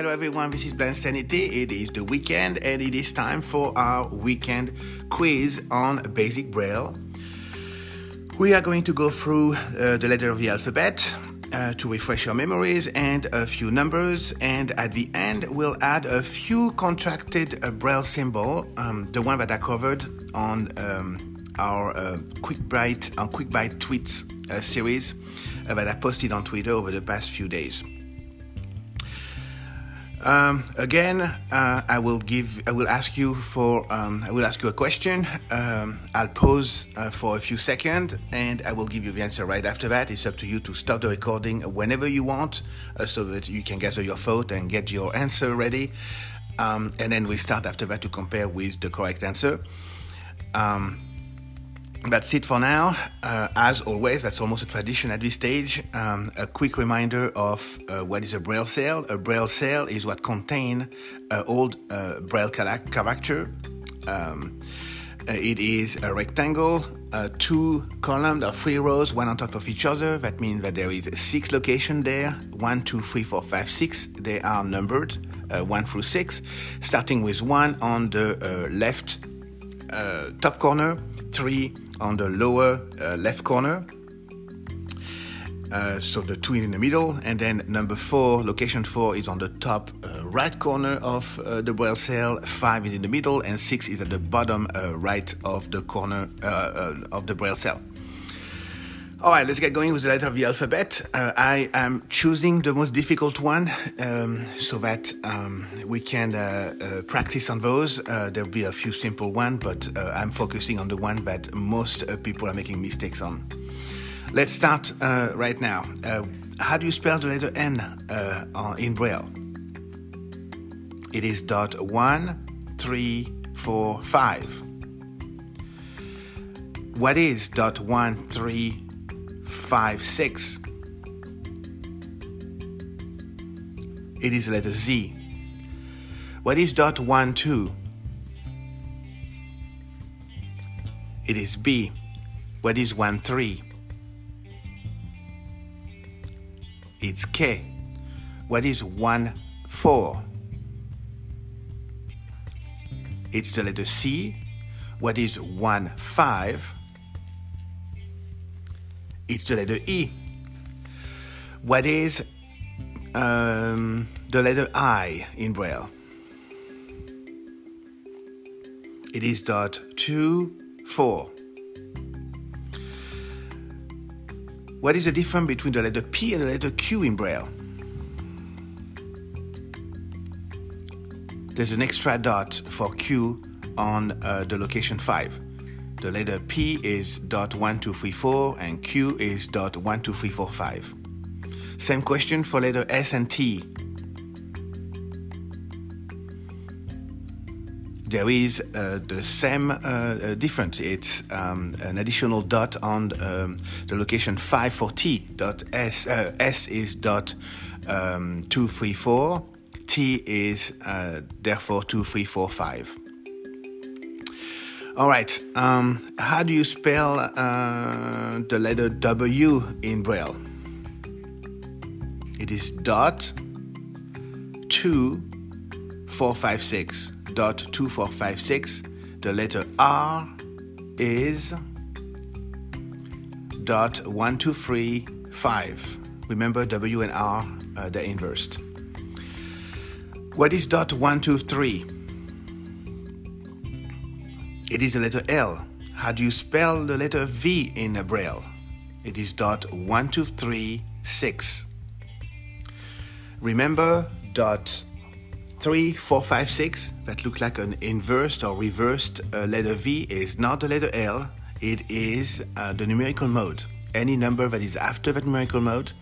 Hello everyone, this is Blind Sanity. It is the weekend and it is time for our weekend quiz on Basic Braille. We are going to go through uh, the letter of the alphabet uh, to refresh your memories and a few numbers, and at the end we'll add a few contracted uh, Braille symbol, um, the one that I covered on um, our uh, Quick Bite on Quick Bite tweets uh, series uh, that I posted on Twitter over the past few days. Um, again, uh, I will give. I will ask you for. Um, I will ask you a question. Um, I'll pause uh, for a few seconds, and I will give you the answer right after that. It's up to you to stop the recording whenever you want, uh, so that you can gather your thought and get your answer ready. Um, and then we start after that to compare with the correct answer. That's it for now. Uh, as always, that's almost a tradition at this stage. Um, a quick reminder of uh, what is a braille cell. A braille cell is what contains uh, old uh, braille character. Um, uh, it is a rectangle, uh, two columns or three rows, one on top of each other. That means that there is six locations there. One, two, three, four, five, six. They are numbered, one through six, starting with one on the left top corner, three on the lower uh, left corner. Uh, so the two is in the middle, and then number four, location four, is on the top uh, right corner of uh, the braille cell. Five is in the middle, and six is at the bottom uh, right of the corner uh, of the braille cell. All right, let's get going with the letter of the alphabet. Uh, I am choosing the most difficult one um, so that um, we can uh, uh, practice on those. Uh, there'll be a few simple ones, but uh, I'm focusing on the one that most uh, people are making mistakes on. Let's start right now. how do you spell the letter N in Braille? It is dot one, three, four, five. What is dot one, three, 5, 6. It is letter Z. What is dot 1, 2? It is B. What is 1, 3? It's K. What is 1, 4? It's the letter C. What is 1, 5? It's the letter E. What is um, the letter I in Braille? It is dot two four. What is the difference between the letter P and the letter Q in Braille? There's an extra dot for Q on uh, the location 5. The letter P is dot one two three four and Q is dot one two three four five. Same question for letter S and T. There is uh, the same uh, uh difference. It's um, an additional dot on um, the location 5 for T. Dot S, uh, S is dot um, 234. T is uh, therefore 2345. All right. Um, how do you spell uh, the letter W in Braille? It is dot two four five six. Dot two four five six. The letter R is dot one two three five. Remember W and R, uh, they're inversed. What is dot one two three? It is the letter L. How do you spell the letter V in Braille? It is dot one two three six. Remember dot three four five six that looks like an inversed or reversed uh, letter V is not the letter L. It is uh, the numerical mode. Any number that is after that numerical mode,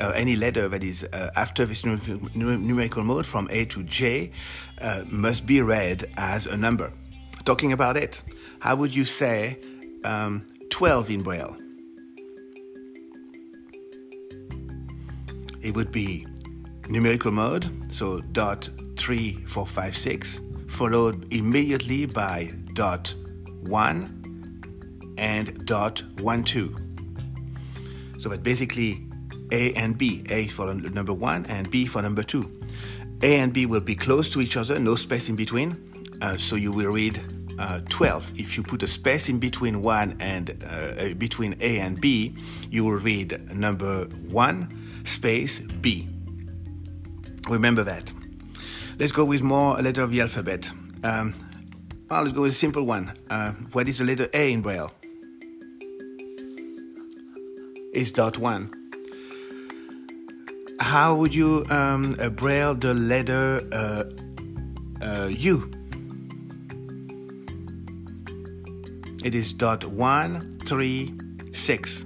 uh, any letter that is uh, after this numerical mode from A to J uh, must be read as a number talking about it, how would you say um, 12 in Braille? It would be numerical mode, so dot 3456, followed immediately by dot 1 and dot 1 2. So that basically A and B, A for number 1 and B for number 2. A and B will be close to each other, no space in between. Uh, so you will read uh, 12. If you put a space in between 1 and uh, uh between A and B, you will read number 1 space B. Remember that. Let's go with more letter of the alphabet. Um, well, let's go with a simple one. Uh, what is the letter A in Braille? It's dot one. How would you um, uh, braille the letter U? It is dot one three six.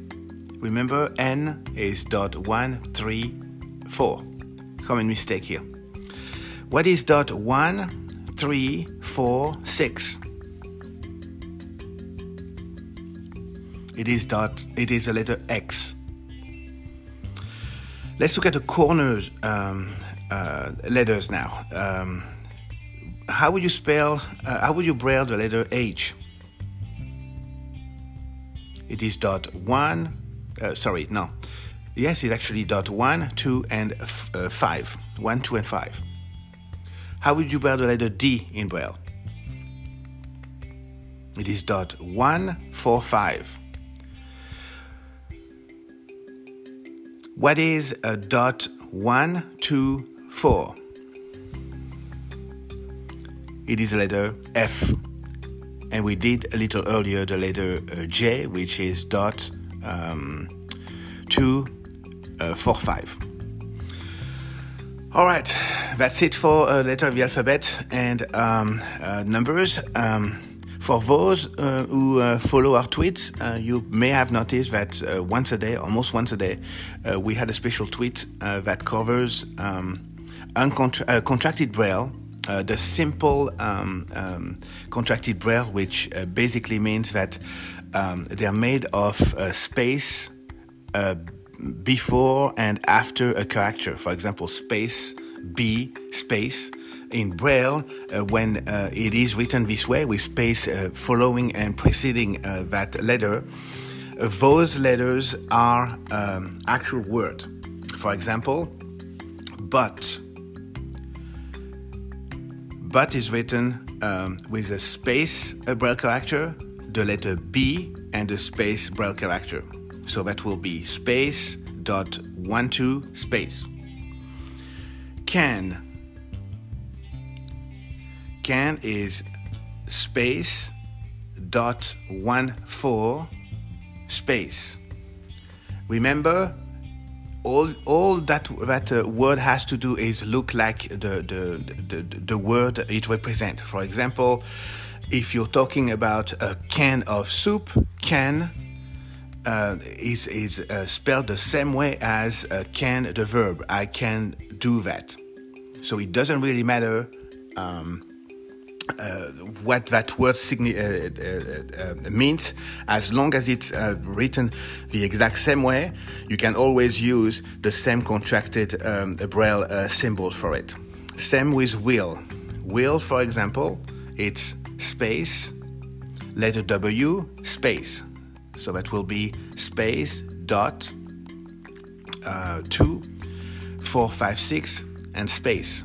Remember, N is dot one three four. Common mistake here. What is dot one three four six? It is dot. It is a letter X. Let's look at the corner um, uh, letters now. Um, how would you spell? Uh, how would you braille the letter H? It is dot one. Uh, sorry, no. Yes, it's actually dot one, two, and f- uh, five. One, two, and five. How would you braille the letter D in Braille? It is dot one, four, five. What is a dot one, two, four? It is a letter F. And we did a little earlier the letter uh, J, which is dot um, two, uh, four, five. All right, that's it for uh, letter of the alphabet and um, uh, numbers. Um, for those uh, who uh, follow our tweets, uh, you may have noticed that uh, once a day, almost once a day, uh, we had a special tweet uh, that covers um, uncontra- contracted braille, the simple um, um, contracted braille, which basically means that um, they are made of space before and after a character. For example, space B space in Braille, uh, when uh, it is written this way, with space uh, following and preceding uh, that letter, uh, those letters are um, actual word. For example, but. But is written um, with a space a Braille character, the letter B, and a space Braille character. So that will be space dot one two space. Can can is space dot one four space. Remember, all all that that uh, word has to do is look like the the, the the word it represents. For example, if you're talking about a can of soup, can uh, is is uh, spelled the same way as uh, can the verb. I can do that. So it doesn't really matter. Um, uh, what that word signi- uh, uh, means, as long as it's written the exact same way, you can always use the same contracted um, Braille symbol for it. Same with will. Will, for example, it's space, letter W, space. So that will be space dot uh, two, four, five, six, and space.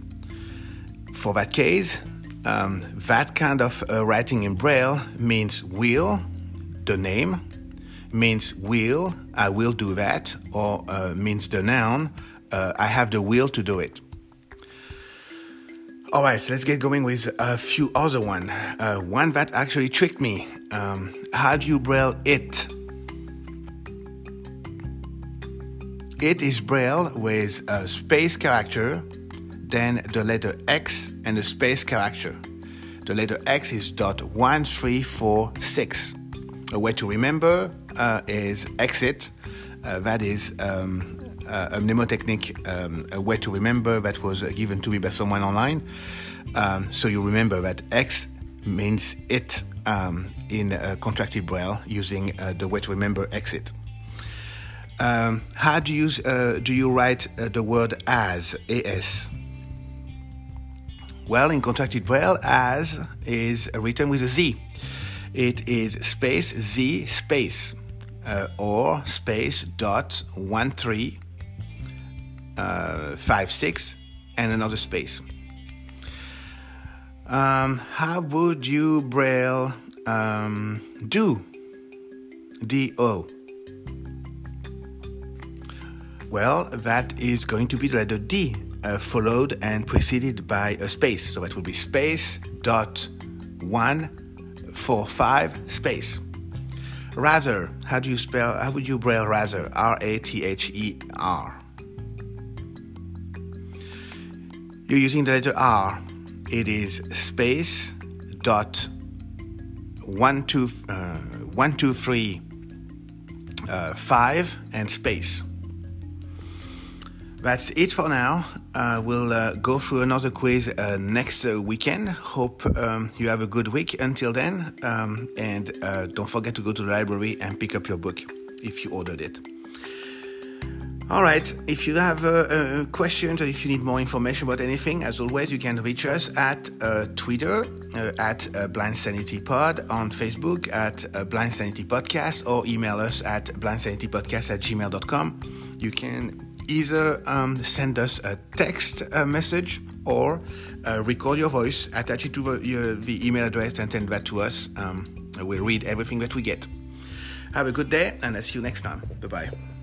For that case, um, that kind of uh, writing in Braille means will, the name, means will, I will do that, or uh, means the noun, uh, I have the will to do it. All right, so let's get going with a few other one. Uh, one that actually tricked me. Um, how do you braille it? It is braille with a space character then the letter X and the space character. The letter X is dot one three four six. A way to remember uh, is exit. Uh, that is um, uh, a mnemotechnic, um, a way to remember that was given to me by someone online. Um, so you remember that X means it um, in contracted braille using uh, the way to remember exit. Um, how do you uh, do you write uh, the word as as? Well, in contracted braille, as is written with a Z. It is space Z space uh, or space dot one three uh, five six and another space. Um, how would you braille um, do? D O. Well, that is going to be the letter D, uh, followed and preceded by a space. So that will be space dot one four five space. Rather, how do you spell? How would you braille rather? R A T H E R. You're using the letter R. It is space dot one two uh, one two three uh, five and space. That's it for now. Uh, we'll uh, go through another quiz uh, next uh, weekend. Hope um, you have a good week until then. Um, and uh, don't forget to go to the library and pick up your book if you ordered it. All right, if you have uh, questions or if you need more information about anything, as always, you can reach us at Twitter at Blind Sanity Pod, on Facebook at Blind Sanity Podcast, or email us at blindsanitypodcast at gmail.com. You can either um, send us a text uh, message or uh, record your voice, attach it to the, the, email address, and send that to us. Um, we'll read everything that we get. Have a good day, and I'll see you next time. Bye bye.